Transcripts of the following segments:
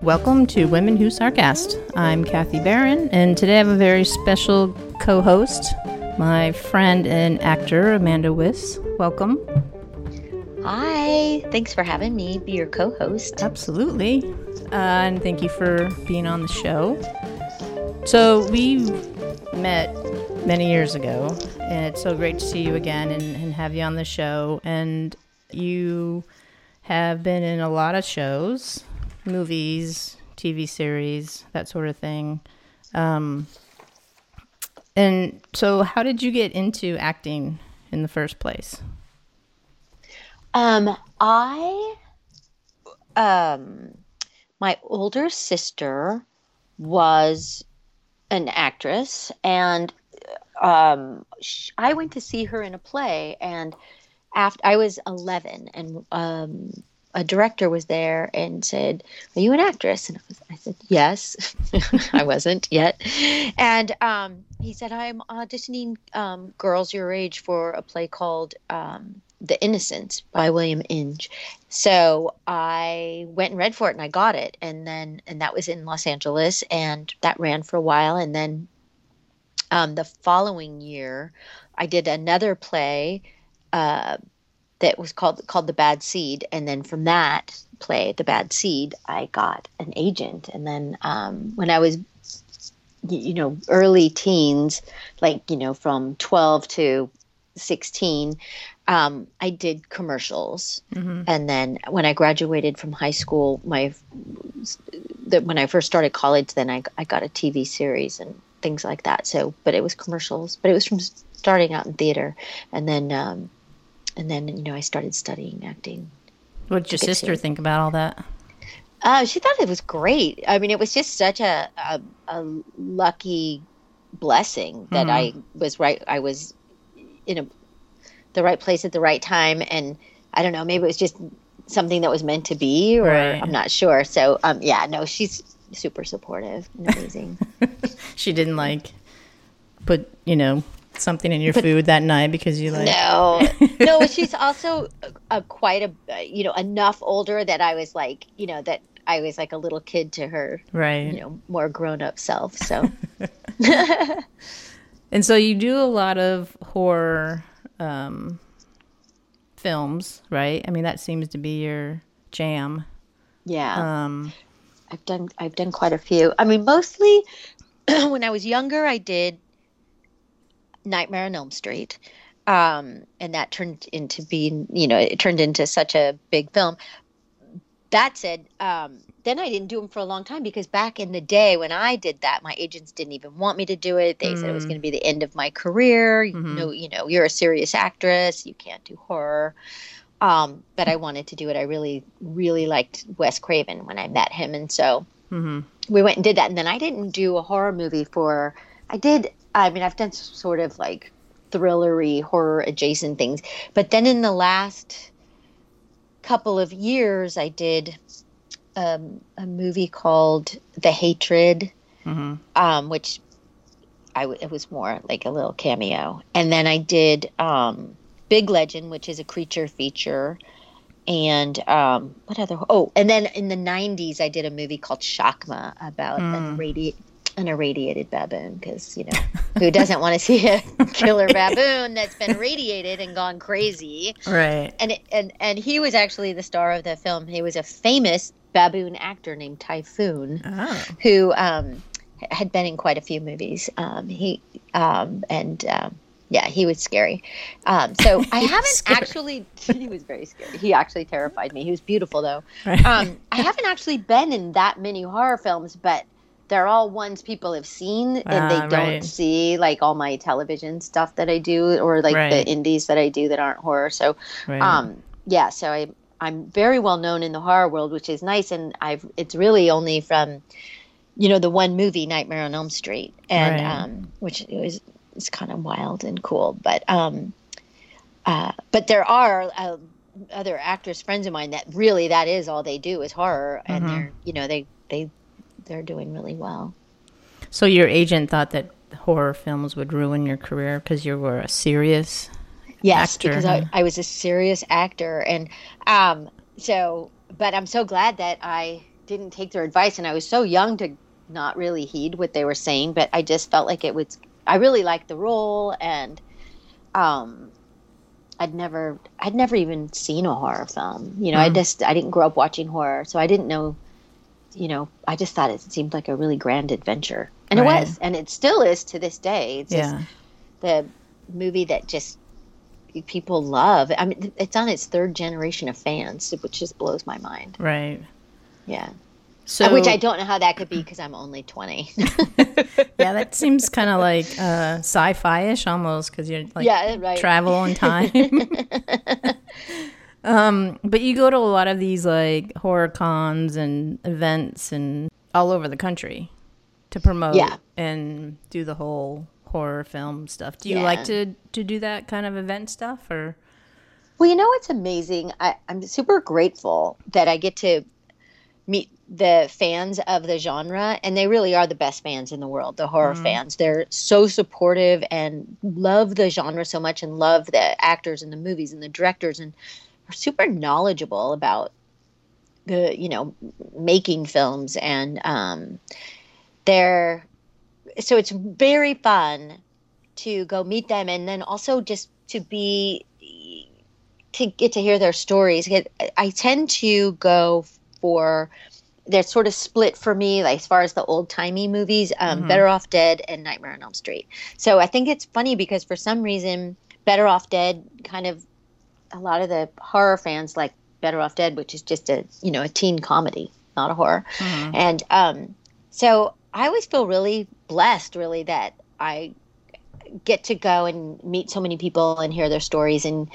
Welcome to Women Who Sarcast. I'm Kathy Barron, and today I have a very special co host, my friend and actor, Amanda Wyss. Welcome. Hi, thanks for having me be your co host. Absolutely. Uh, and thank you for being on the show. So, we met many years ago, and it's so great to see you again and, and have you on the show. And you have been in a lot of shows, movies, TV series, that sort of thing. Um, and so, how did you get into acting in the first place? Um, I, um, my older sister was an actress, and um, I went to see her in a play, and after I was eleven, and um, a director was there and said, "Are you an actress?" And I, was, I said, "Yes." I wasn't yet, and um, he said, "I'm auditioning um, girls your age for a play called." Um, the Innocent by William Inge. So I went and read for it and I got it. And then, and that was in Los Angeles and that ran for a while. And then um, the following year, I did another play uh, that was called called The Bad Seed. And then from that play, The Bad Seed, I got an agent. And then um, when I was you know early teens like you know from 12 to 16 um, I did commercials, mm-hmm. and then when I graduated from high school, my the, when I first started college, then I, I got a TV series and things like that. So, but it was commercials, but it was from starting out in theater, and then um, and then you know I started studying acting. What did your sister think about all that? Uh, she thought it was great. I mean, it was just such a a, a lucky blessing that mm-hmm. I was right. I was in a the right place at the right time and i don't know maybe it was just something that was meant to be or right. i'm not sure so um yeah no she's super supportive and amazing she didn't like put you know something in your but, food that night because you like no no she's also a, a quite a you know enough older that i was like you know that i was like a little kid to her right you know more grown-up self so and so you do a lot of horror um, films, right? I mean, that seems to be your jam. Yeah. Um, I've done I've done quite a few. I mean, mostly when I was younger, I did Nightmare on Elm Street. Um, and that turned into being, you know, it turned into such a big film. That said, um, then I didn't do them for a long time because back in the day when I did that, my agents didn't even want me to do it. They mm. said it was mm. going to be the end of my career. Mm-hmm. You know, you know, you're a serious actress, you can't do horror. Um, but I wanted to do it. I really, really liked Wes Craven when I met him, and so mm-hmm. we went and did that. And then I didn't do a horror movie for. I did. I mean, I've done sort of like thrillery horror adjacent things, but then in the last couple of years, I did um, a movie called The Hatred, mm-hmm. um, which I w- it was more like a little cameo, and then I did um, Big Legend, which is a creature feature, and um, what other? Oh, and then in the '90s, I did a movie called Shakma about mm. an irradiated an irradiated baboon because you know who doesn't want to see a killer baboon that's been irradiated and gone crazy right and it, and and he was actually the star of the film he was a famous baboon actor named Typhoon, oh. who um, had been in quite a few movies. Um, he um, and um, yeah, he was scary. Um, so I haven't actually. He was very scary. He actually terrified me. He was beautiful though. Right. Um, I haven't actually been in that many horror films, but they're all ones people have seen and they ah, don't right. see like all my television stuff that I do or like right. the indies that I do that aren't horror. So, um, yeah, so I I'm very well known in the horror world, which is nice. And I've it's really only from, you know, the one movie Nightmare on Elm Street, and right. um, which is is kind of wild and cool. But um, uh, but there are. Uh, other actors friends of mine that really that is all they do is horror and mm-hmm. they're you know they they they're doing really well so your agent thought that horror films would ruin your career because you were a serious Yes, actor, because huh? I, I was a serious actor, and um, so, but I'm so glad that I didn't take their advice, and I was so young to not really heed what they were saying. But I just felt like it was. I really liked the role, and um, I'd never, I'd never even seen a horror film. You know, I just, I didn't grow up watching horror, so I didn't know. You know, I just thought it seemed like a really grand adventure, and Right. it was, and it still is to this day. It's just Yeah. the movie that just people love. I mean, it's on its third generation of fans, which just blows my mind. Right. Yeah. So which I don't know how that could be because I'm only 20. yeah, that seems kind of like uh, sci-fi-ish almost because you're like Yeah, right. travel in time. um, but you go to a lot of these like horror cons and events and all over the country to promote Yeah. and do the whole horror film stuff. Do you Yeah. like to to do that kind of event stuff or? well, you know what's amazing? I, I'm super grateful that I get to meet the fans of the genre, and they really are the best fans in the world, the horror fans. They're so supportive and love the genre so much and love the actors and the movies and the directors and super knowledgeable about the you know making films and um they're so it's very fun to go meet them and then also just to be to get to hear their stories. I tend to go for they're sort of split for me like as far as the old timey movies um, better off dead and nightmare on elm street. So i think it's funny because for some reason better off dead kind of a lot of the horror fans like better off dead which is just a you know a teen comedy not a horror. And um, so i always feel really blessed really that i get to go and meet so many people and hear their stories. And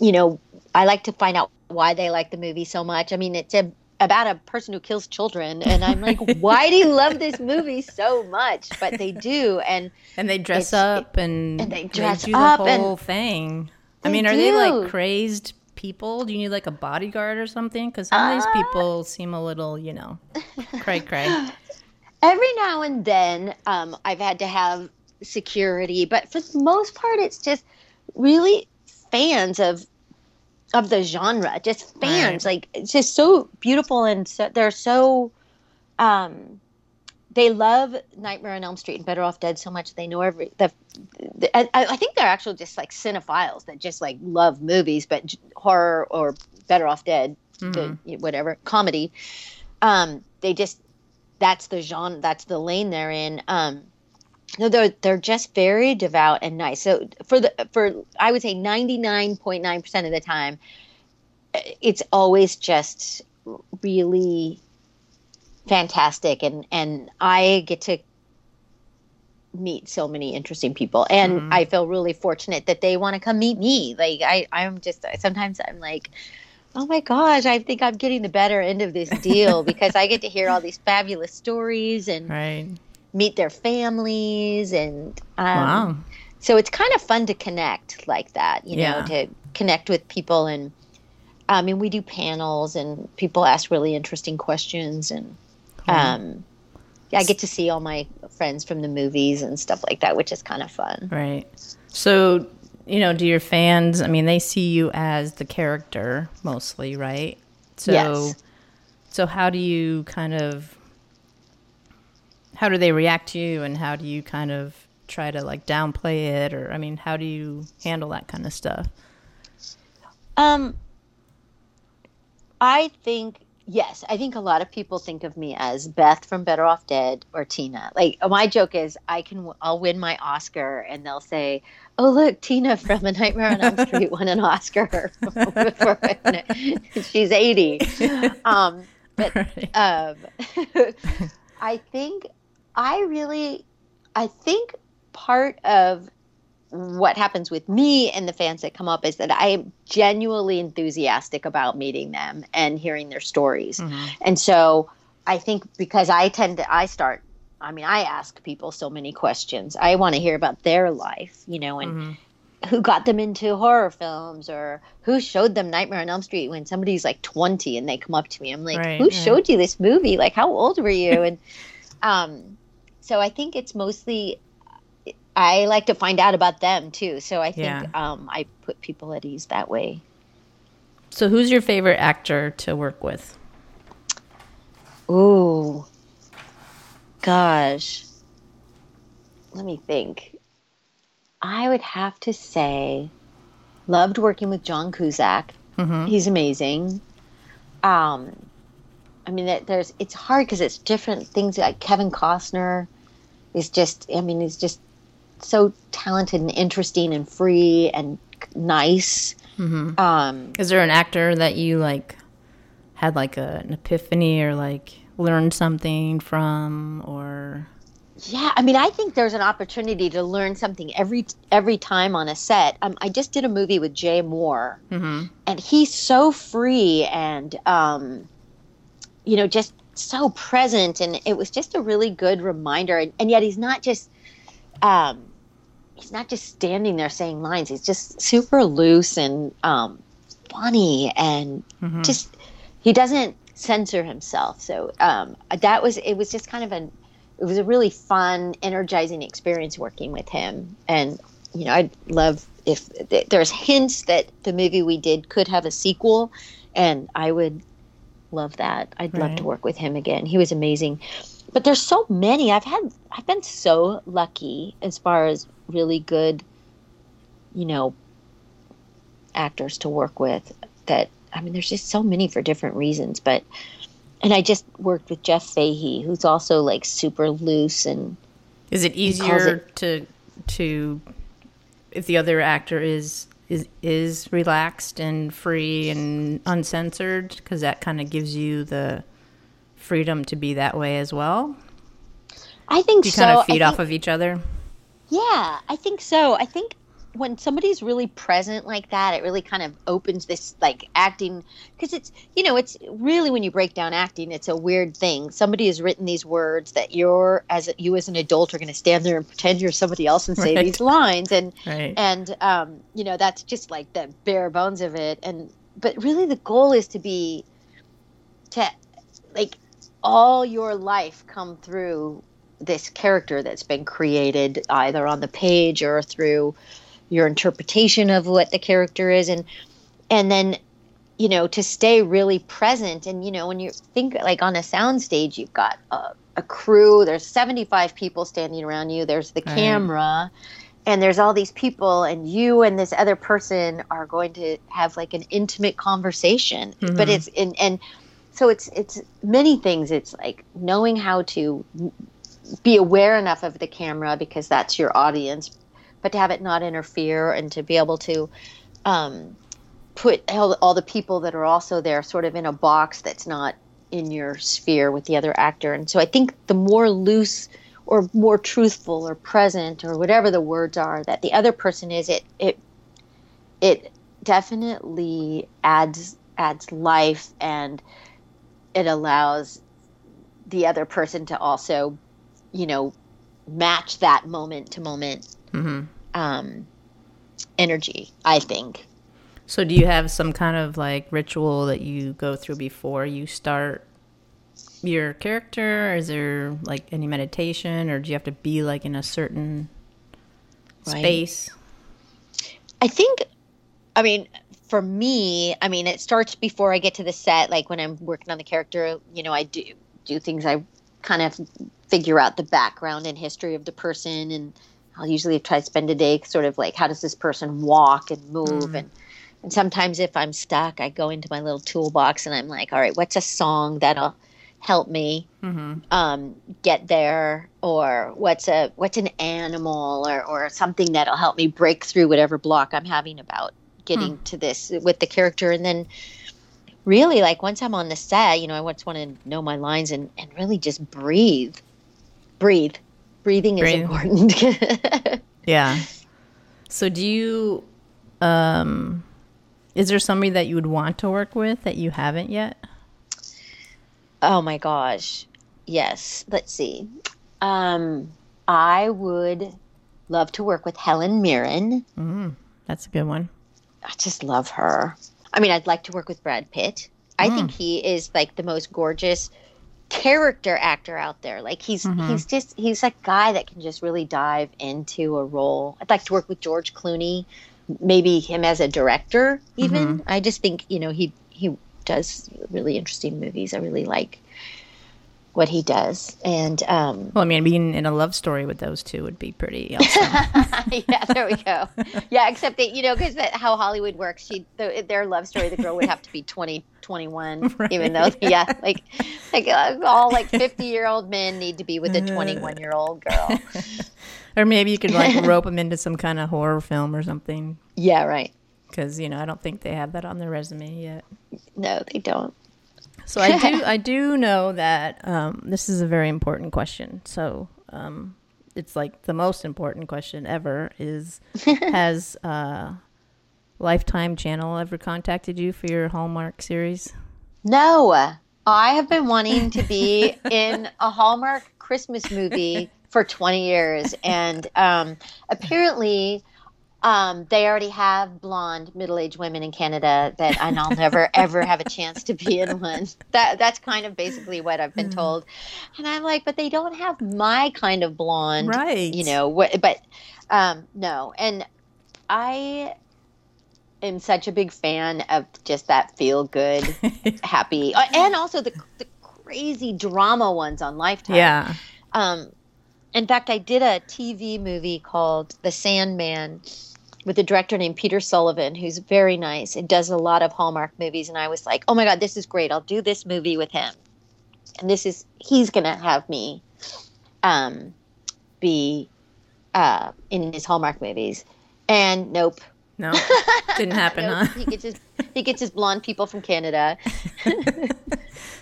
you know i like to find out why they like the movie so much. I mean it's a, about a person who kills children. And i'm like why do you love this movie so much? But they do. And And they dress up and, and they dress do the up and- the whole thing. I mean, are they like crazed people? Do you need like a bodyguard or something? Because some of these Uh, people seem a little, you know, cray cray. every now and then um, i've had to have security but for the most part it's just really fans of of the genre just fans like it's just so beautiful and so, they're so um they love nightmare on elm street and better off dead so much they know every the, the I, I think they're actually just like cinephiles that just like love movies but horror or better off dead the, whatever comedy um they just that's the genre that's the lane they're in um no they're they're just very devout and nice. So for the for i would say 99.9% of the time eh, it's always just really fantastic and and i get to meet so many interesting people and i feel really fortunate that they want to come meet me like i i'm just sometimes i'm like oh my gosh i think i'm getting the better end of this deal because i get to hear all these fabulous stories and Right. meet their families and um, Wow. so it's kind of fun to connect like that you know to connect with people and i mean we do panels and people ask really interesting questions and um yeah, i get to see all my friends from the movies and stuff like that which is kind of fun Right. So, you know, do your fans, I mean, they see you as the character mostly, right? So, Yes. so how do you kind of, how do they react to you and how do you kind of try to like downplay it? Or, I mean, how do you handle that kind of stuff? Um, I think yes. I think a lot of people think of me as Beth from Better Off Dead or Tina. Like my joke is, I can I'll win my Oscar, and they'll say, "Oh look, Tina from A Nightmare on Elm Street won an Oscar. she's 80." Um, but Right. um, I think I really, I think part of what happens with me and the fans that come up is that I am genuinely enthusiastic about meeting them and hearing their stories. And so I think because I tend to, I start, I mean, I ask people so many questions. I want to hear about their life, you know, and who got them into horror films or who showed them Nightmare on Elm Street when somebody's like 20 and they come up to me. I'm like, Right, who right. showed you this movie? Like, how old were you? And um, so I think it's mostly, I like to find out about them too. So I think Yeah. um, I put people at ease that way. So, who's your favorite actor to work with? Ooh, gosh. Let me think. I would have to say, loved working with John Cusack. Mm-hmm. He's amazing. Um, I mean, there's it's hard because it's different things. Like Kevin Costner is just, I mean, he's just so talented and interesting and free and nice. Mm-hmm. Um, Is there an actor that you like had like a, an epiphany or like learned something from or Yeah, I mean, I think there's an opportunity to learn something every every time on a set. Um, I just did a movie with Jay Mohr, mm-hmm. and he's so free and, um, you know, just so present, and it was just a really good reminder. And, and yet, he's not just, um, he's not just standing there saying lines. He's just super loose and um, funny, and Mm-hmm. just he doesn't censor himself. So um, that was it. Was just kind of an it was a really fun, energizing experience working with him. And you know, I'd love if th- there's hints that the movie we did could have a sequel, and I would love that. I'd love to work with him again. He was amazing. But there's so many. I've had I've been so lucky as far as really good, you know, actors to work with that I mean there's just so many for different reasons, but and I just worked with Jeff Fahey, who's also like super loose and is it easier to to if the other actor is is is relaxed and free and uncensored because that kind of gives you the freedom to be that way as well I think you so. kind of feed think- off of each other Yeah, I think so. I think when somebody's really present like that, it really kind of opens this like acting because it's you know it's really when you break down acting, it's a weird thing. Somebody has written these words that you're as you as an adult are going to stand there and pretend you're somebody else and say Right. these lines, and right and um, you know that's just like the bare bones of it. And but really, the goal is to be to like all your life come through this character that's been created either on the page or through your interpretation of what the character is and and then you know to stay really present and you know when you think like on a sound stage you've got a, a crew there's 75 people standing around you there's the Right. camera and there's all these people and you and this other person are going to have like an intimate conversation but Mhm. it's and and so it's it's many things. It's like knowing how to be aware enough of the camera because that's your audience but to have it not interfere and to be able to um, put all, all the people that are also there sort of in a box that's not in your sphere with the other actor. And so i think the more loose or more truthful or present or whatever the words are that the other person is it it it definitely adds adds life and it allows the other person to also you know match that moment to moment hmm um energy i think So, do you have some kind of like ritual that you go through before you start your character? Is there like any meditation, or do you have to be like in a certain Right. space? I think, I mean, for me, I mean, it starts before I get to the set. Like when I'm working on the character, you know, I do do things. I kind of figure out the background and history of the person, and I'll usually try to spend a day sort of like how does this person walk and move, and and sometimes if I'm stuck, I go into my little toolbox and I'm like, all right, what's a song that'll help me Mm-hmm. um, get there or what's a what's an animal or, or something that'll help me break through whatever block i'm having about getting to this with the character and then really like once i'm on the set you know i just want to know my lines and, and really just breathe breathe breathing is important Yeah. So, do you? Um, is there somebody that you would want to work with that you haven't yet? oh my gosh yes let's see um, i would love to work with helen mirren Mm, that's a good one. I just love her. I mean, I'd like to work with Brad Pitt. I think hmm. he is like the most gorgeous character actor out there. Like he's mm-hmm. he's just he's a guy that can just really dive into a role. I'd like to work with George Clooney. maybe him as a director even. Mm-hmm. I just think, you know, he he does really interesting movies. I really like what he does. And um Well, I mean, being in a love story with those two would be pretty awesome. yeah, there we go. Yeah, except that you know, because that how Hollywood works, she the, their love story, the girl would have to be 20, 21, even though yeah, like like uh, all like fifty year old men need to be with a twenty one year old girl. or maybe you could like rope them into some kind of horror film or something. Yeah, right. Because you know, I don't think they have that on their resume yet. No, they don't. So I do, I do know that um, this is a very important question. So um, it's like the most important question ever: is has uh, Lifetime Channel ever contacted you for your Hallmark series? No, I have been wanting to be in a Hallmark Christmas movie for 20 years. And um, apparently, um, they already have blonde middle-aged women in Canada that, and I'll never ever have a chance to be in one. That that's kind of basically what I've been told, and I'm like, but they don't have my kind of blonde, Right. You know, what? But um, no, and I am such a big fan of just that feel-good happy uh, and also the, the crazy drama ones on lifetime Yeah. um in fact i did a tv movie called the sandman with a director named peter sullivan who's very nice and does a lot of hallmark movies and i was like oh my god this is great i'll do this movie with him and this is he's gonna have me um be uh in his hallmark movies and nope No, didn't happen. Nope. Huh? he gets his he gets his blonde people from canada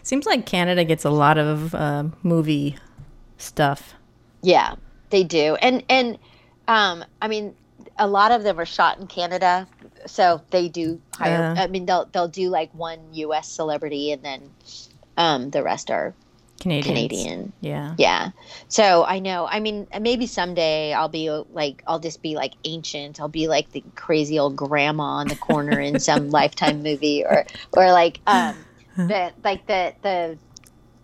Seems like Canada gets a lot of uh, movie stuff. Yeah, they do. And and um I mean a lot of them are shot in Canada, so they do hire. I mean they'll they'll do like one US celebrity and then um the rest are Canadians. Canadian. Yeah. Yeah. So I know. I mean, maybe someday I'll be like, I'll just be like ancient. I'll be like the crazy old grandma on the corner in some Lifetime movie, or or like um the like the the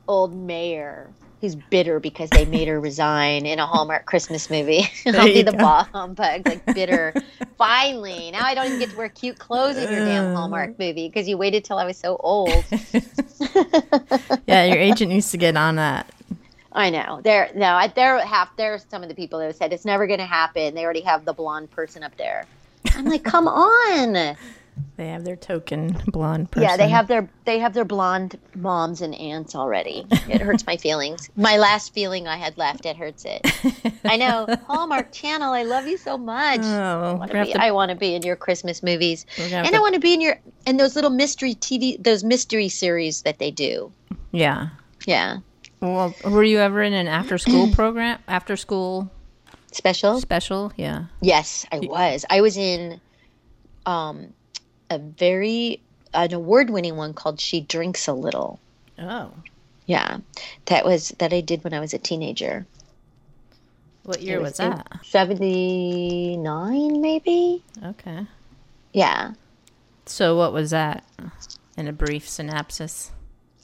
old mayor who's bitter because they made her resign in a Hallmark Christmas movie. I'll be the go. bah humbug, like bitter. Finally, now I don't even get to wear cute clothes in your damn uh. Hallmark movie because you waited till I was so old. Yeah, your agent needs to get on that. I know. There, no, I- there have there's some of the people that have said it's never going to happen. They already have the blonde person up there. I'm like, come on. They have their token blonde person. Yeah, they have their they have their blonde moms and aunts already. It hurts my feelings. My last feeling I had left, it hurts it. I know. Hallmark Channel, I love you so much. Oh, I want to- I want to be in your Christmas movies, We're gonna have and to- I want to be in your and those little mystery TV, those mystery series that they do. yeah. Yeah, Well, were you ever in an after school program? After school special. special? Yeah. Yes, I was. I was in um, a very an award-winning one called "She Drinks a Little." Oh. Yeah, that was that I did when I was a teenager. What year It was, in that? Seventy-nine, maybe. Okay. Yeah, So what was that? In a brief synopsis.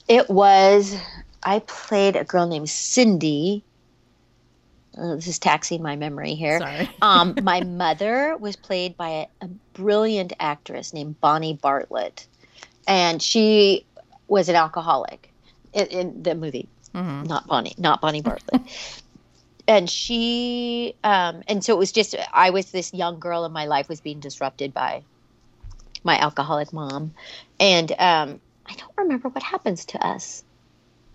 it was. I played a girl named Cindy. Uh, this is taxing my memory here. Sorry. um, my mother was played by a, a brilliant actress named Bonnie Bartlett, and she was an alcoholic in, in the movie. Mhm. Not Bonnie, not Bonnie Bartlett. and she, um, and so it was just I was this young girl, and my life was being disrupted by my alcoholic mom, and um, I don't remember what happens to us.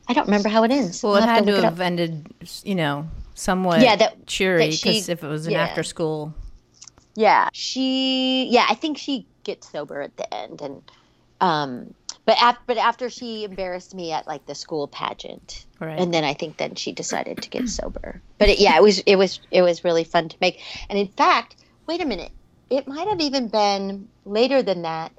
I don't remember how it ends. Well, I'll it had to it have ended, you know, somewhat Yeah, that- cheery because if it was an yeah. after school. Yeah, she. Yeah, I think she gets sober at the end, and um, but af- but after she embarrassed me at like the school pageant, Right. and then I think then she decided to get sober. But it, yeah, it was it was it was really fun to make, and in fact, wait a minute, it might have even been later than that,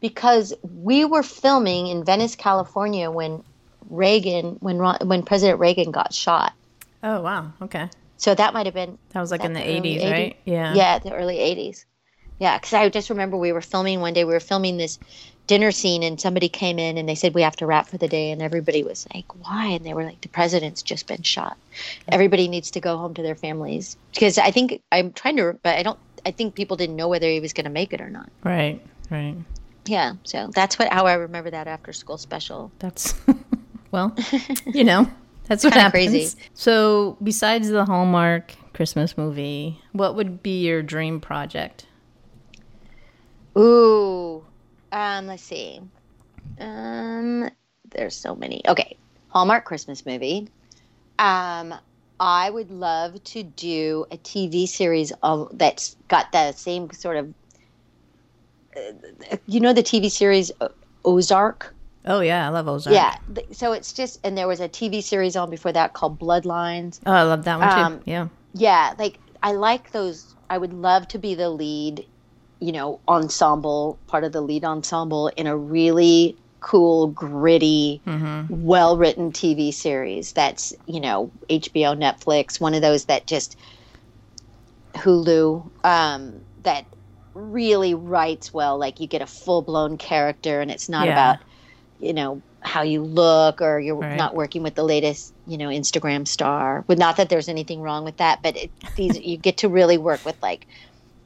because we were filming in Venice, California when Reagan when when President Reagan got shot. Oh, wow. Okay. So that might have been That was like that in the the 80s, 80s? right? Yeah. Yeah, the early 80s. Yeah, because I just remember we were filming one day, we were filming this dinner scene, and somebody came in and they said, We have to wrap for the day. And everybody was like, Why? And they were like, The president's just been shot. Everybody needs to go home to their families. Because I think, I'm trying to, but I don't, I think people didn't know whether he was going to make it or not. Right, right. Yeah, so that's what how I remember that after school special. That's well, you know, that's what Kinda happens. crazy. So, besides the Hallmark Christmas movie, what would be your dream project? Ooh, um, let's see. Um, there's so many. Okay, Hallmark Christmas movie. Um, I would love to do a TV series of that's got the same sort of. Uh, you know the TV series Ozark. Oh yeah, I love Ozark. Yeah, so it's just and there was a TV series on before that called Bloodlines. Oh, I love that one too. Um, yeah. Yeah, like I like those. I would love to be the lead, you know, ensemble, part of the lead ensemble in a really cool, gritty, Mm-hmm. well written TV series that's, you know, HBO, Netflix, one of those that just Hulu, um, that really writes well. Like you get a full blown character and it's not Yeah. about, you know, how you look or you're Right. not working with the latest, you know, Instagram star. But not that there's anything wrong with that, but it, these you get to really work with like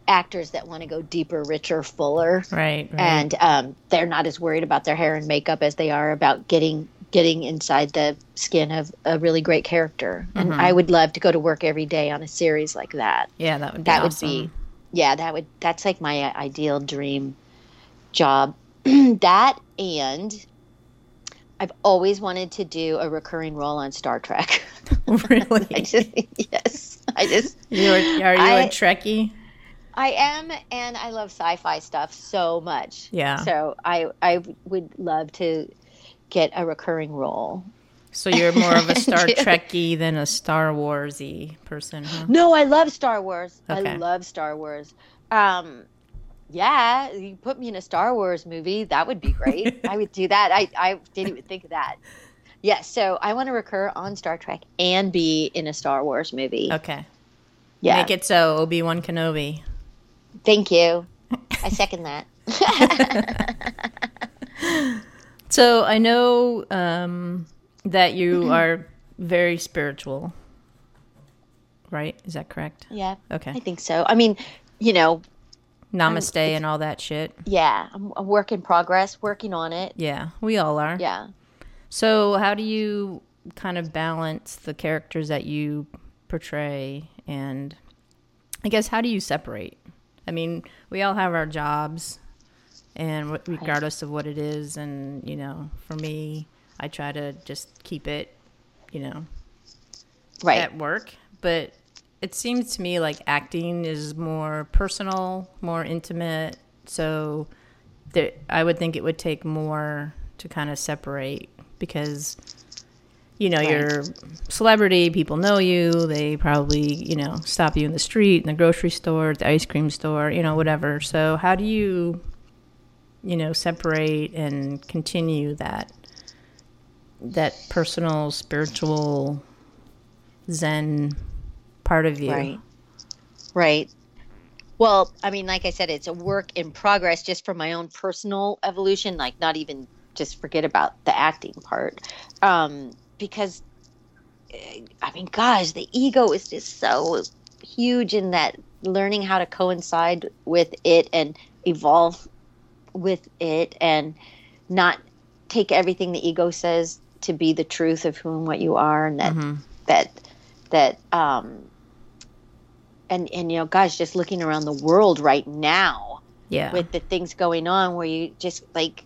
actors that want to go deeper, richer, fuller Right, right. and um, they're not as worried about their hair and makeup as they are about getting getting inside the skin of a really great character. And Mm-hmm. I would love to go to work every day on a series like that. yeah, that would be That awesome. would be, yeah, that would that's like my uh, ideal dream job. that and I've always wanted to do a recurring role on Star Trek. really. I just yes, I just you are, you I- a Trekkie? I am, and I love sci-fi stuff so much. Yeah. So I I would love to get a recurring role. So you're more of a Star. Trekkie than a Star Warsy person, huh? No, I love Star Wars. Okay. I love Star Wars. Um, yeah, you put me in a Star Wars movie, that would be great. I would do that. I I didn't even think of that. Yeah, so I want to recur on Star Trek and be in a Star Wars movie. Okay. yeah, Make it so, Obi Wan Kenobi. thank you. I second that. So I know um, that you Mm-hmm. are very spiritual, right? Is that correct? Yeah, Okay. I think so. I mean, you know, Namaste and all that shit. yeah, I'm a work in progress, working on it. Yeah, we all are. Yeah. So how do you kind of balance the characters that you portray and I guess how do you separate? I mean, we all have our jobs and regardless of what it is and, you know, for me, I try to just keep it, you know, Right. at work, but it seems to me like acting is more personal, more intimate. So there, I would think it would take more to kind of separate because you know Right. you're celebrity, people know you, they probably you know stop you in the street, in the grocery store, at the ice cream store, you know whatever. So how do you you know separate and continue that that personal spiritual zen part of you Right. Right. Well, I mean, like I said, it's a work in progress just for my own personal evolution, like not even just forget about the acting part. Um, because, eh, I mean, gosh, the ego is just so huge in that learning how to coincide with it and evolve with it and not take everything the ego says to be the truth of who and what you are and that Mhm. that that um and and you know guys just looking around the world right now yeah. with the things going on where you just like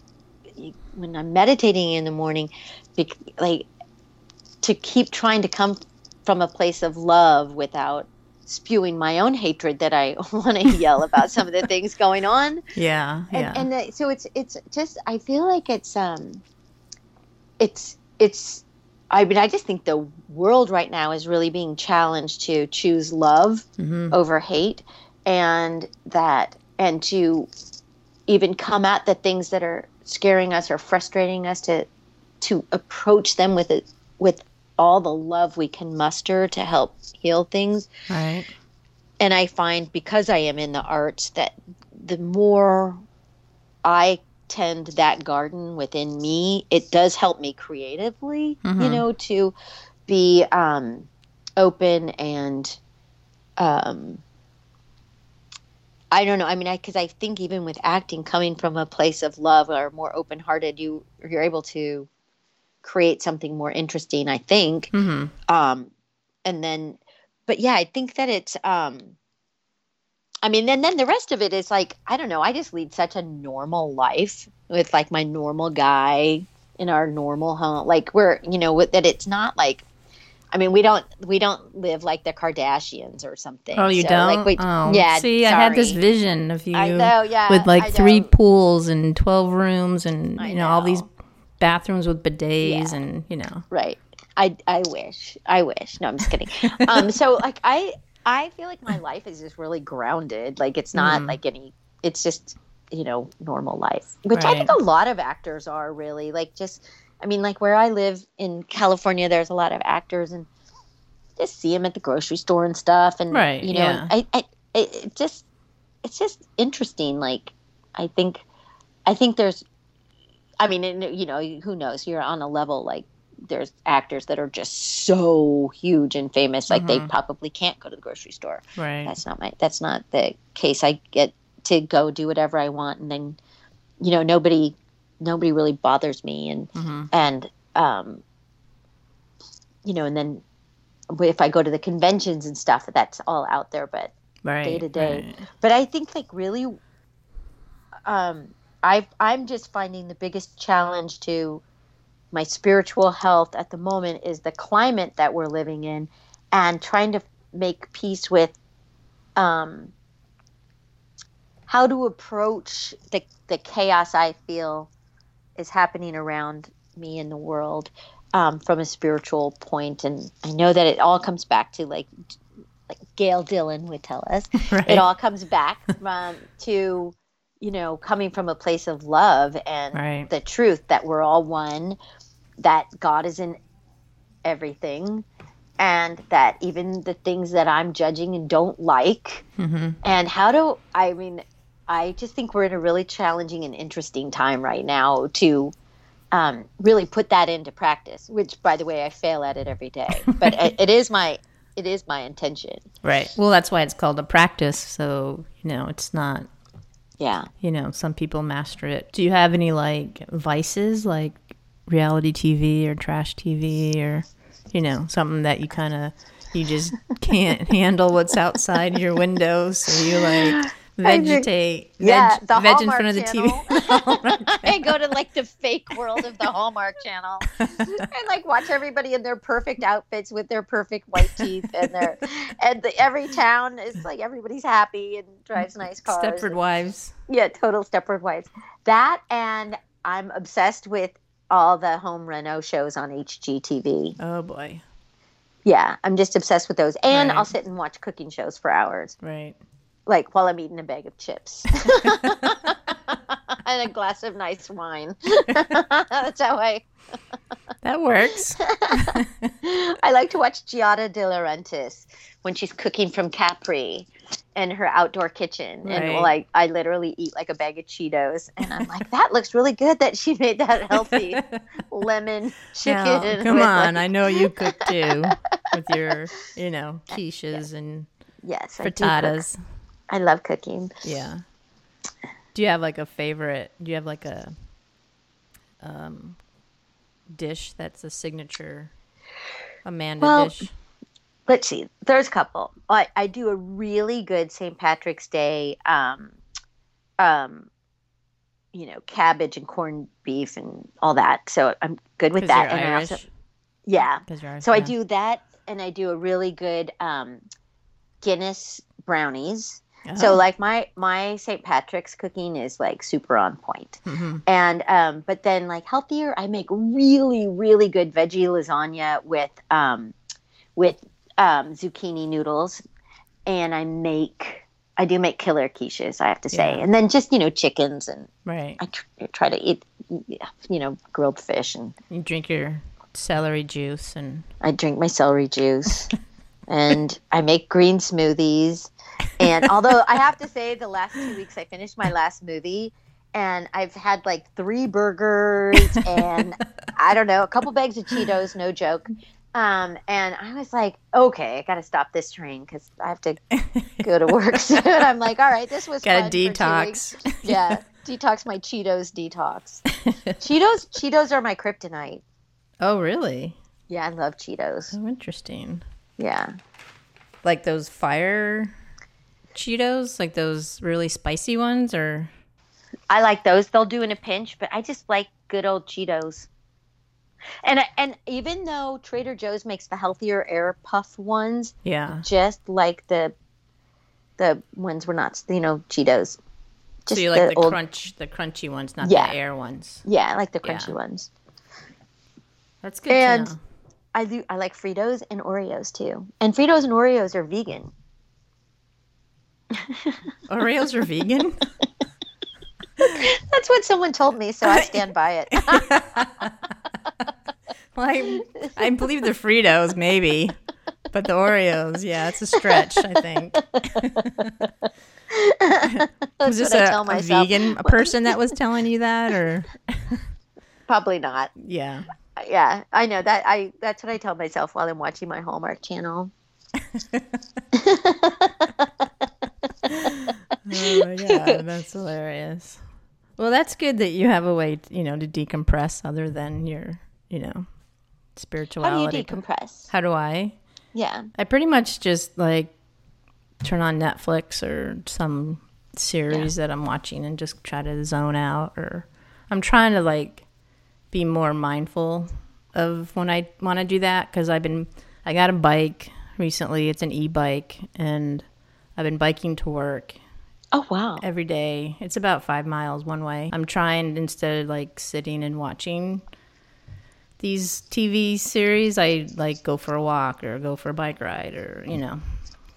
you, when i'm meditating in the morning bec- like to keep trying to come from a place of love without spewing my own hatred that i want to yell about some of the things going on. Yeah and, yeah. and the, so it's it's just i feel like it's um it's it's i mean i just think the world right now is really being challenged to choose love Mhm. over hate and that and to even come at the things that are scaring us or frustrating us to to approach them with it with all the love we can muster to help heal things right and I find because I am in the arts that the more I tend that garden within me, it does help me creatively, you Mhm. know, to be um, open and um, I don't know. I mean, I because I think even with acting, coming from a place of love or more open hearted, you you're able to create something more interesting. I think. hmm Um, and then, but yeah, I think that it's. Um, I mean, then then the rest of it is like I don't know. I just lead such a normal life with like my normal guy in our normal home. Like we're you know with, that it's not like. I mean, we don't we don't live like the Kardashians or something. Oh, you So, don't? Like, we, oh, yeah. See, I had this vision of you I know, yeah. with like three know. pools and twelve rooms, and I you know, all these bathrooms with bidets, Yeah. and you know. Right. I I wish. I wish. No, I'm just kidding. um so like I I feel like my life is just really grounded. Like it's not Mhm. like any it's just, you know, normal life. Which I think a lot of actors are really like just I mean like where I live in California there's a lot of actors and just see them at the grocery store and stuff and Right, you know yeah. I I it, it just it's just interesting like I think I think there's I mean, and, you know, who knows? You're on a level like there's actors that are just so huge and famous, like they Mhm. probably can't go to the grocery store. Right. That's not my. That's not the case. I get to go do whatever I want, and then, you know, nobody, nobody really bothers me, and hmm and um, you know, and then if I go to the conventions and stuff, that's all out there. But day to day. but I think like really, um, I I'm just finding the biggest challenge to my spiritual health at the moment is the climate that we're living in, and trying to make peace with, um, how to approach the the chaos I feel is happening around me in the world. Um, from a spiritual point. and I know that it all comes back to like, like Gail Dillon would tell us, Right. it all comes back um, to you know coming from a place of love and Right. the truth that we're all one that god is in everything and that even the things that i'm judging and don't like hmm and how do i mean i just think we're in a really challenging and interesting time right now to um, really put that into practice which by the way i fail at it every day but it, it is my it is my intention Right. Well, that's why it's called a practice. So you know, it's not. Yeah You know, some people master it. Do you have any like vices, like reality TV or trash TV, or you know, something that you kind of you just can't handle what's outside your window, so you like I think- vegetate, Yeah, veg, the veg in front of the channel. TV. I go to like the fake world of the Hallmark Channel and like watch everybody in their perfect outfits with their perfect white teeth and their and the, every town is like everybody's happy and drives nice cars. Stepford Wives. Yeah, total Stepford Wives. That and I'm obsessed with all the home reno shows on HGTV. Oh boy. Yeah, I'm just obsessed with those. And Right. I'll sit and watch cooking shows for hours, Right. Like while I'm eating a bag of chips. and a glass of nice wine. That's how I That works. I like to watch Giada De Laurentiis when she's cooking from Capri in her outdoor kitchen. Right. And like I literally eat like a bag of Cheetos and I'm like, that looks really good that she made that healthy lemon chicken. Now, come on, like- I know you cook too with your, you know, quiches and yes, frittatas. I love cooking. Yeah. Do you have like a favorite? Do you have like a um dish that's a signature Amanda Well, dish? let's see there's a couple i, I do a really good st patrick's day um, um, you know cabbage and corned beef and all that so i'm good with that and I also yeah Irish, so i do that and i do a really good um, guinness brownies so Oh. like my my st patrick's cooking is like super on point Mhm. and um, but then like healthier i make really really good veggie lasagna with um, with um, zucchini noodles and i make i do make killer quiches i have to say Yeah. and then just you know chickens and right. i tr- try to eat you know grilled fish and You drink your celery juice and i drink my celery juice and i make green smoothies and although i have to say the last two weeks i finished my last movie and i've had like three burgers and i don't know a couple bags of cheetos no joke Um, and I was like, okay, I got to stop this train because I have to go to work soon. I'm like, all right, this was fun for detox. Yeah, detox my Cheetos. Detox. Cheetos. Cheetos are my kryptonite. Oh, really? Yeah, I love Cheetos. Oh, interesting. Yeah. Like those fire Cheetos, like those really spicy ones, or I like those. They'll do in a pinch, but I just like good old Cheetos. And and even though Trader Joe's makes the healthier air puff ones, yeah. just like the the ones we're not, you know, Cheetos. So you like the, old- crunch, the crunchy ones, not Yeah. the air ones. Yeah, I like the crunchy Yeah. ones. That's good And- to know. I do. I like Fritos and Oreos too. And Fritos and Oreos are vegan. Oreos are vegan. That's what someone told me, so I stand by it. Well, I, I believe the Fritos maybe, but the Oreos, yeah, it's a stretch. I think. was this a, tell a vegan person that was telling you that, or Probably not. yeah? Yeah, I know that. I that's what I tell myself while I'm watching my Hallmark channel. Oh my god, that's hilarious. Well, that's good that you have a way, you know, to decompress other than your, you know, spirituality. How do you decompress? How do I? Yeah. I pretty much just like turn on Netflix or some series that I'm watching and just try to zone out or I'm trying to like be more mindful of when I want to do that cuz I've been I got a bike recently. It's an e-bike and I've been biking to work Oh wow. every day. It's about 5 miles one way. I'm trying instead of like sitting and watching these TV series, I like go for a walk or go for a bike ride or, you know.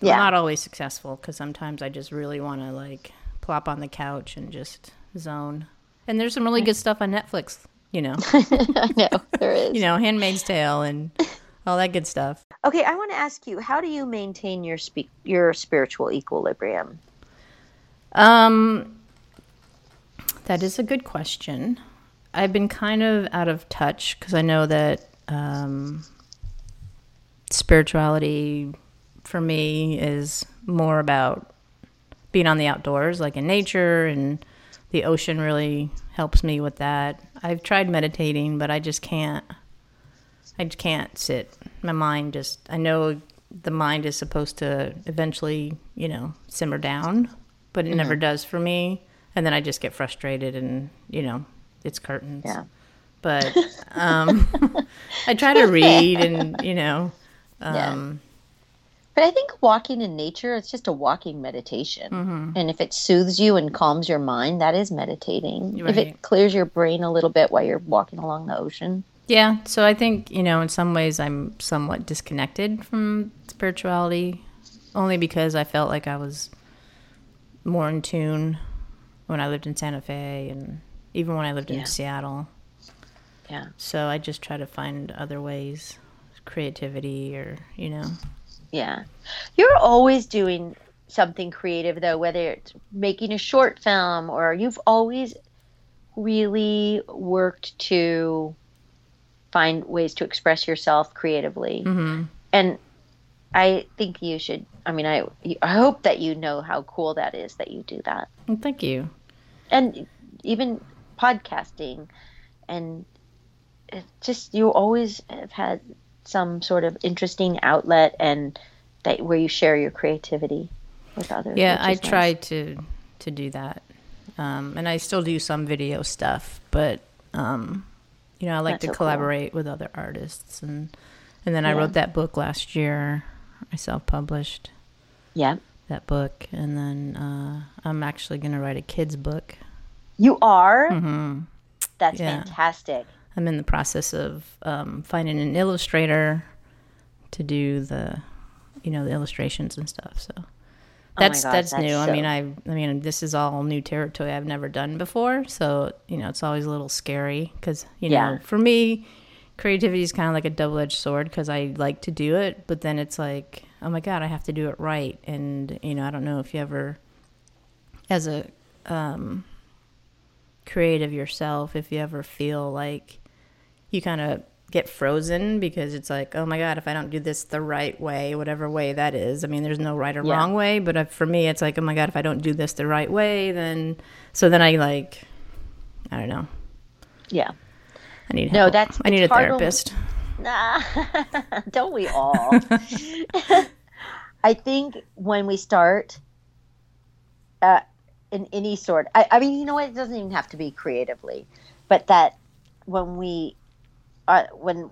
Yeah. I'm not always successful because sometimes I just really want to like plop on the couch and just zone. And there's some really good stuff on Netflix, you know, I know there is. you know, Handmaid's Tale and all that good stuff. Okay, I want to ask you, how do you maintain your spe- your spiritual equilibrium? Um, that is a good question. I've been kind of out of touch because I know that um, spirituality for me is more about being on the outdoors, like in nature, and the ocean really helps me with that. I've tried meditating, but I just can't. I just can't sit. My mind just. I know the mind is supposed to eventually, you know, simmer down, but it never does for me. And then I just get frustrated, and you know, it's curtains. Yeah. But um, I try to read, and you know, Yeah. um, But I think walking in nature, it's just a walking meditation. Mm-hmm. And if it soothes you and calms your mind, that is meditating. If it clears your brain a little bit while you're walking along the ocean. Yeah, so I think, you know, in some ways I'm somewhat disconnected from spirituality only because I felt like I was more in tune when I lived in Santa Fe and even when I lived Yeah. in Seattle. Yeah. So I just try to find other ways, creativity or, you know. Yeah. You're always doing something creative, though, whether it's making a short film or you've always really worked to find ways to express yourself creatively. hmm And I think you should, I mean, I, I hope that you know how cool that is that you do that. Well, thank you. And even podcasting and it just, you always have had some sort of interesting outlet and that where you share your creativity with others. Yeah, I nice. try to to do that, um, and I still do some video stuff. But um, you know, I like That's to so cool. collaborate with other artists, and and then I wrote that book last year. I self published Yeah. that book, and then uh, I'm actually going to write a kids book. You are? hmm That's Yeah. fantastic. I'm in the process of um, finding an illustrator to do the, you know, the illustrations and stuff. So that's Oh God, that's, that's new. I mean, I I mean, this is all new territory I've never done before. So you know, it's always a little scary because you know, for me, creativity is kind of like a double edged sword because I like to do it, but then it's like, oh my god, I have to do it right. And you know, I don't know if you ever, as a um, creative yourself, if you ever feel like you kind of get frozen because it's like, oh my god, if I don't do this the right way, whatever way that is. I mean, there's no right or Yeah. wrong way, but for me, it's like, oh my god, if I don't do this the right way, then so then I like, I don't know. Yeah. I need No, that's- I need a it's hard when- therapist. Nah, don't we all? I think when we start uh, in any sort, I, I mean, you know what? It doesn't even have to be creatively, but that when we, uh, when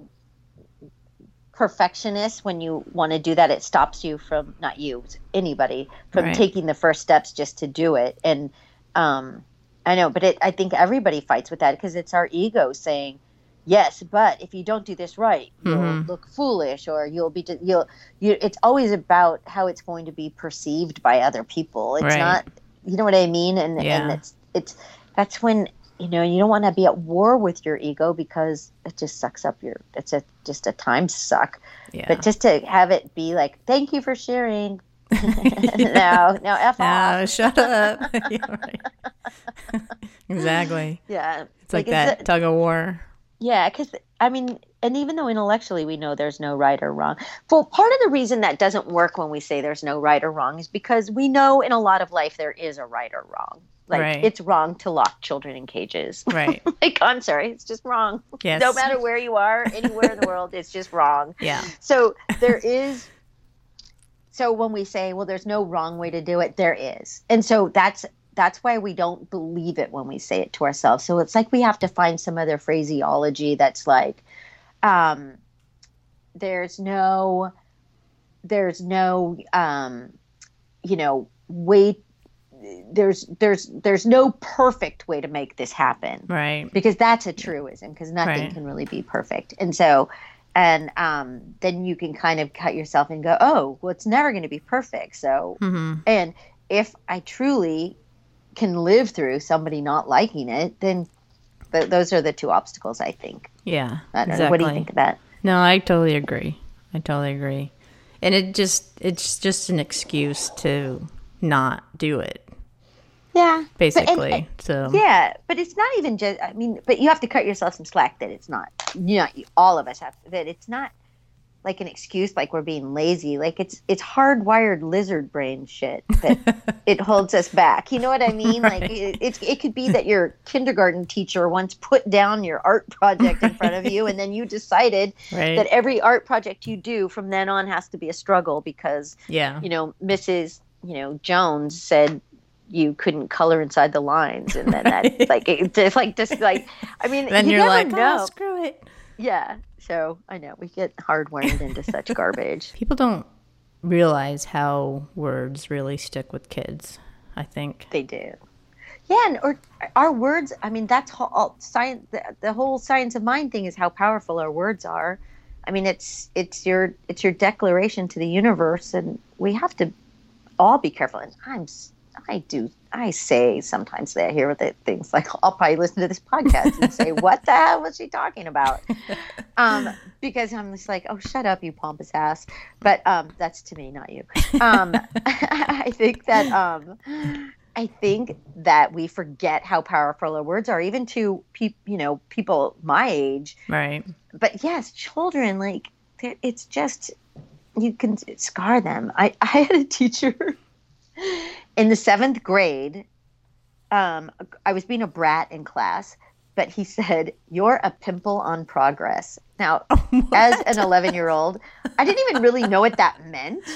perfectionists, when you want to do that, it stops you from not you, anybody from Right. taking the first steps just to do it. And um, I know, but it, I think everybody fights with that because it's our ego saying, yes, but if you don't do this right, you'll Mhm. look foolish or you'll be, you'll, you, it's always about how it's going to be perceived by other people. It's Right. not, you know what I mean? And, Yeah. and it's, it's, that's when, you know, you don't want to be at war with your ego because it just sucks up your, it's a, just a time suck. Yeah. But just to have it be like, thank you for sharing. no, no, F off. no, shut up. Yeah, right. exactly. Yeah. It's like, it's that a- tug of war. Yeah, because I mean, and even though intellectually we know there's no right or wrong, well, part of the reason that doesn't work when we say there's no right or wrong is because we know in a lot of life there is a right or wrong. Like Right. it's wrong to lock children in cages. Right. like I'm sorry, it's just wrong. Yes. No matter where you are, anywhere in the world, it's just wrong. Yeah. So there is. So when we say, well, there's no wrong way to do it, there is, and so that's that's why we don't believe it when we say it to ourselves. So it's like we have to find some other phraseology that's like, um, there's no, there's no, um, you know, way. There's there's there's no perfect way to make this happen Right. because that's a truism because nothing Right. can really be perfect and so and um, then you can kind of cut yourself and go oh well it's never going to be perfect so hmm and if i truly can live through somebody not liking it then th- those are the two obstacles i think Yeah. i exactly. know what do you think of that No, I totally agree. I totally agree. And it just it's just an excuse to not do it, yeah basically. so yeah but it's not even just i mean but you have to cut yourself some slack that it's not you know all of us have that it's not like an excuse like we're being lazy like it's it's hardwired lizard brain shit that it holds us back you know what i mean like Right. it, it, could be that your kindergarten teacher once put down your art project in front of you and then you decided right. that every art project you do from then on has to be a struggle because yeah. you know mrs you know jones said you couldn't color inside the lines and then that like it, it's like just like i mean Then you you're never like, oh, know oh, screw it. yeah so i know we get hardwired into such garbage People don't realize how words really stick with kids. I think. They do. Yeah, and or our words. I mean, that's all science. The, the whole science of mind thing is how powerful our words are. I mean, it's it's your it's your declaration to the universe, and we have to all be careful. And I'm I do I say sometimes that I hear the things like I'll probably listen to this podcast and say, "What the hell was she talking about?" Um, because I'm just like, "Oh, shut up, you pompous ass." But um, that's to me, not you. Um, I think that um, I think that we forget how powerful our words are, even to peop you know people my age. Right. But yes, children like it's just you can scar them. I I had a teacher in the seventh grade. Um, I was being a brat in class, but he said, "You're a pimple on progress." Now, as an 11 year old, I didn't even really know what that meant,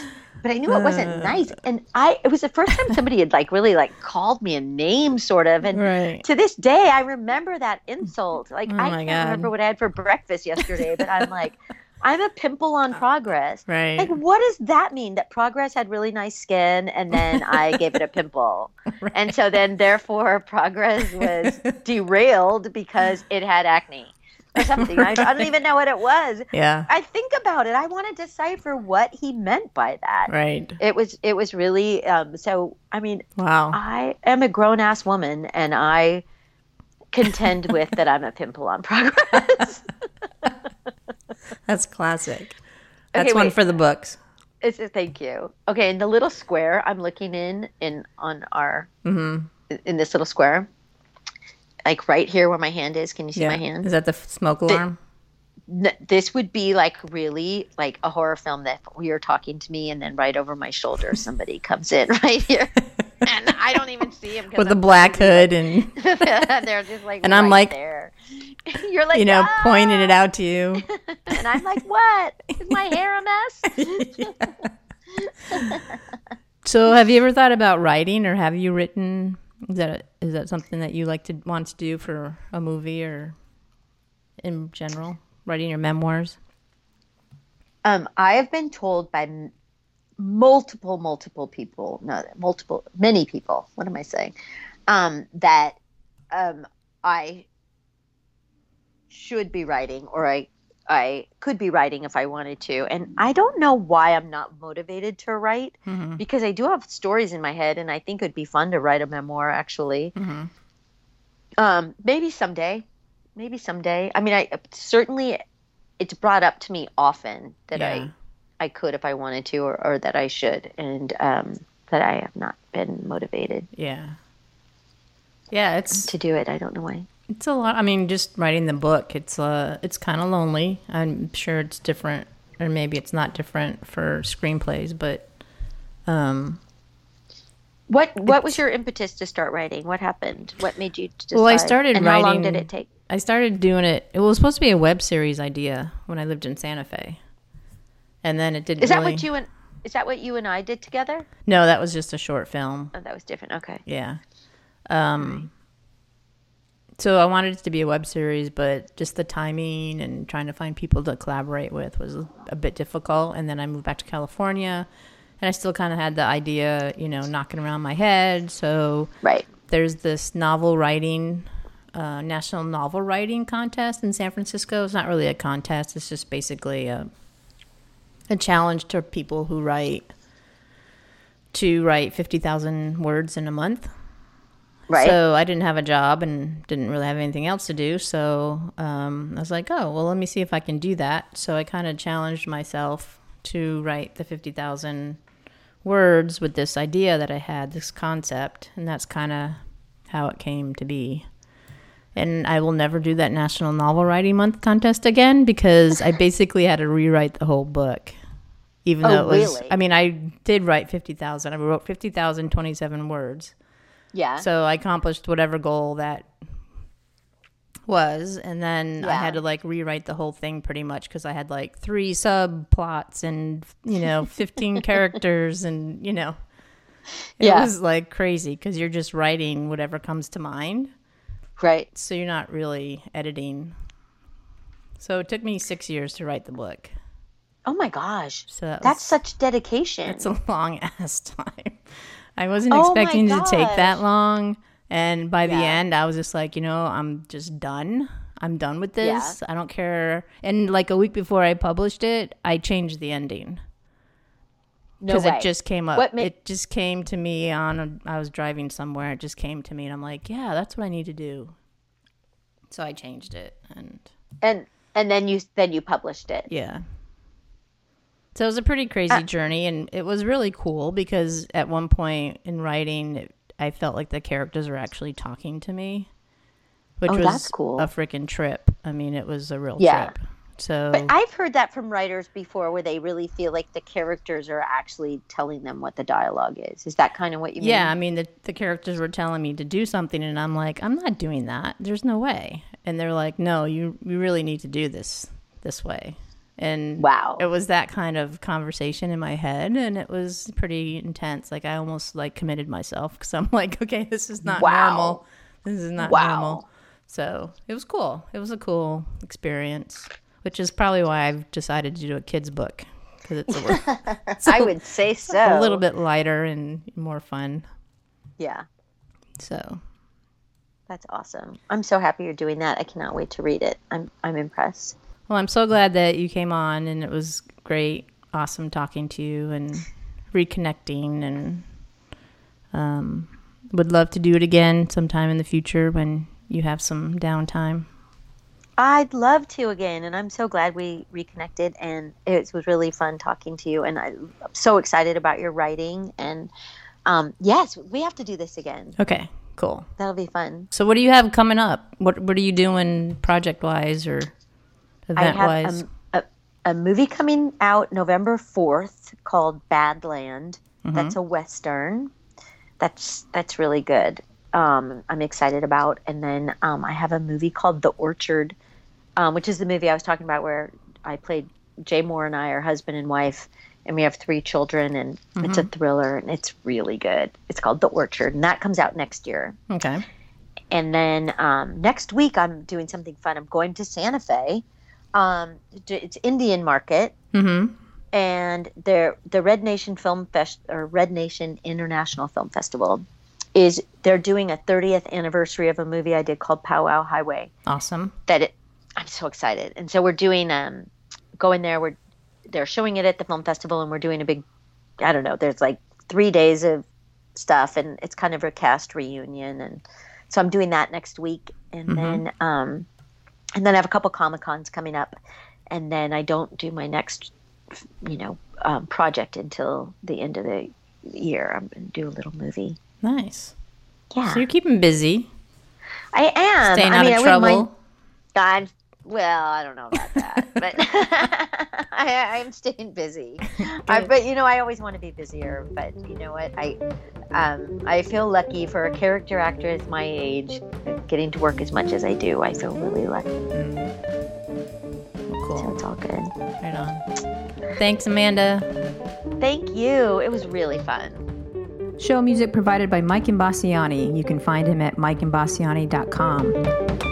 but I knew it wasn't nice. And I, it was the first time somebody had like really like called me a name, sort of. And Right. to this day, I remember that insult. Like, Oh I can't God. remember what I had for breakfast yesterday, but I'm like, I'm a pimple on progress. Right. Like, what does that mean? That progress had really nice skin, and then I gave it a pimple, and so then therefore progress was derailed because it had acne or something. I, I don't even know what it was. yeah. I think about it. I want to decipher what he meant by that. Right. It was it was really um, so. I mean, Wow. I am a grown ass woman, and I contend with that I'm a pimple on progress. That's classic. That's Okay, one for the books. It's a thank you. Okay, in the little square I'm looking in in on our hmm in this little square, like right here where my hand is. Can you see Yeah. my hand? Is that the smoke alarm? n- this would be like really like a horror film that you're talking to me and then right over my shoulder somebody comes in right here and I don't even see him with a black hood and they're just like And I'm like- there. You're like you know "Ah!" pointing it out to you. and I'm like, what? Is my hair a mess? So, have you ever thought about writing, or have you written? Is that is that something that you like to want to do for a movie or in general? Writing your memoirs. Um, I have been told by m- multiple, multiple people, no, multiple, many people. What am I saying? Um, that um, I should be writing, or I, I could be writing if I wanted to, and I don't know why I'm not motivated to write Mm-hmm. because I do have stories in my head, and I think it'd be fun to write a memoir. Actually, Mm-hmm. um, maybe someday, maybe someday. I mean, I certainly it's brought up to me often that Yeah. I I could if I wanted to, or, or that I should, and um, that I have not been motivated Yeah. Yeah, it's to do it. I don't know why. It's a lot. I mean, just writing the book, it's uh, it's kind of lonely. I'm sure it's different, or maybe it's not different for screenplays, but um, What What was your impetus to start writing? What happened? What made you decide? Well, I started and how long did it take? I started doing it. It was supposed to be a web series idea when I lived in Santa Fe, and then it didn't. Is that really- what you and Is that what you and I did together? No, that was just a short film. Oh, that was different. Okay. Yeah. Um. So I wanted it to be a web series, but just the timing and trying to find people to collaborate with was a bit difficult. And then I moved back to California, and I still kind of had the idea, you know, knocking around my head. So Right. there's this novel writing, uh, national novel writing contest in San Francisco. It's not really a contest; it's just basically a a challenge to people who write to write fifty thousand words in a month. Right. So I didn't have a job and didn't really have anything else to do. So um, I was like, oh, well, let me see if I can do that. So I kind of challenged myself to write the 50,000 words with this idea that I had, this concept. And that's kind of how it came to be. And I will never do that National Novel Writing Month contest again because I basically had to rewrite the whole book. Even Oh, though it was, really? I mean, I did write 50,000. I wrote 50,027 words. Yeah. So I accomplished whatever goal that was, and then I had to like rewrite the whole thing pretty much because I had like three subplots and you know fifteen characters, and you know, it Yeah. was like crazy because you're just writing whatever comes to mind, right. so you're not really editing. So it took me six years to write the book. Oh my gosh. So that That's such dedication. it's a long ass time. I wasn't Oh expecting to take that long. And by the end, I was just like, you know, I'm just done. I'm done with Yeah. this. I don't care. And like a week before I published it, I changed the ending no because way. it just came up. Ma- it just came to me on. A, I was driving somewhere. It just came to me, and I'm like, yeah, that's what I need to do. So I changed it, and and and then you then you published it. yeah. So it was a pretty crazy Uh, journey, and it was really cool because at one point in writing, it, I felt like the characters were actually talking to me, which Oh, was that's cool. a freaking trip. I mean, it was a real Yeah. trip. So But I've heard that from writers before where they really feel like the characters are actually telling them what the dialogue is. Is that kind of what you mean? yeah, I mean, the, the characters were telling me to do something, and I'm like, I'm not doing that. There's no way. And they're like, No, you you really need to do this this way. And Wow. it was that kind of conversation in my head, and it was pretty intense. Like I almost like committed myself because I'm like, okay, this is not Wow. normal. This is not Wow. normal. So it was cool. It was a cool experience, which is probably why I've decided to do a kids book because it's a, it's I would say so. a little bit lighter and more fun. Yeah. So That's awesome. I'm so happy you're doing that. I cannot wait to read it. I'm I'm impressed. Well, I'm so glad that you came on, and it was great, awesome talking to you and reconnecting, and um, would love to do it again sometime in the future when you have some downtime. I'd love to again, and I'm so glad we reconnected. And it was really fun talking to you. And I'm so excited about your writing. And um, yes, we have to do this again. Okay, cool. That'll be fun. So, what do you have coming up? What What are you doing project wise, or event wise? have a, a, a movie coming out November 4th called Badland. That's a western. That's that's really good. Um, I'm excited about. And then um, I have a movie called The Orchard, um, which is the movie I was talking about where I played Jay Mohr and I are husband and wife, and we have three children, and it's a thriller, and it's really good. It's called The Orchard, and that comes out next year. okay. And then um, next week, I'm doing something fun. I'm going to Santa Fe. Um, it's Indian Market, Mm-hmm. and the the Red Nation Film Fest or Red Nation International Film Festival is they're doing a 30th anniversary of a movie I did called Powwow Highway. Awesome. That it, I'm so excited, and so we're doing um, going there. We're they're showing it at the film festival, and we're doing a big. I don't know. There's like three days of stuff, and it's kind of a cast reunion, and so I'm doing that next week, and then um, and then I have a couple comic cons coming up, and then I don't do my next, you know, um, project until the end of the year. I'm gonna do a little movie. Nice. Yeah, So you're keeping busy, I am. staying I out mean, I of mind- trouble. I'm well. I don't know about that, but I, I'm staying busy. I, but you know, I always want to be busier. But you know what? I um, I feel lucky for a character actress my age, getting to work as much as I do. I feel really lucky. So Cool. it's all good. Right on. Thanks, Amanda. Thank you. It was really fun. Show music provided by Mike Imbassiani. You can find him at mikeimbassiani.com.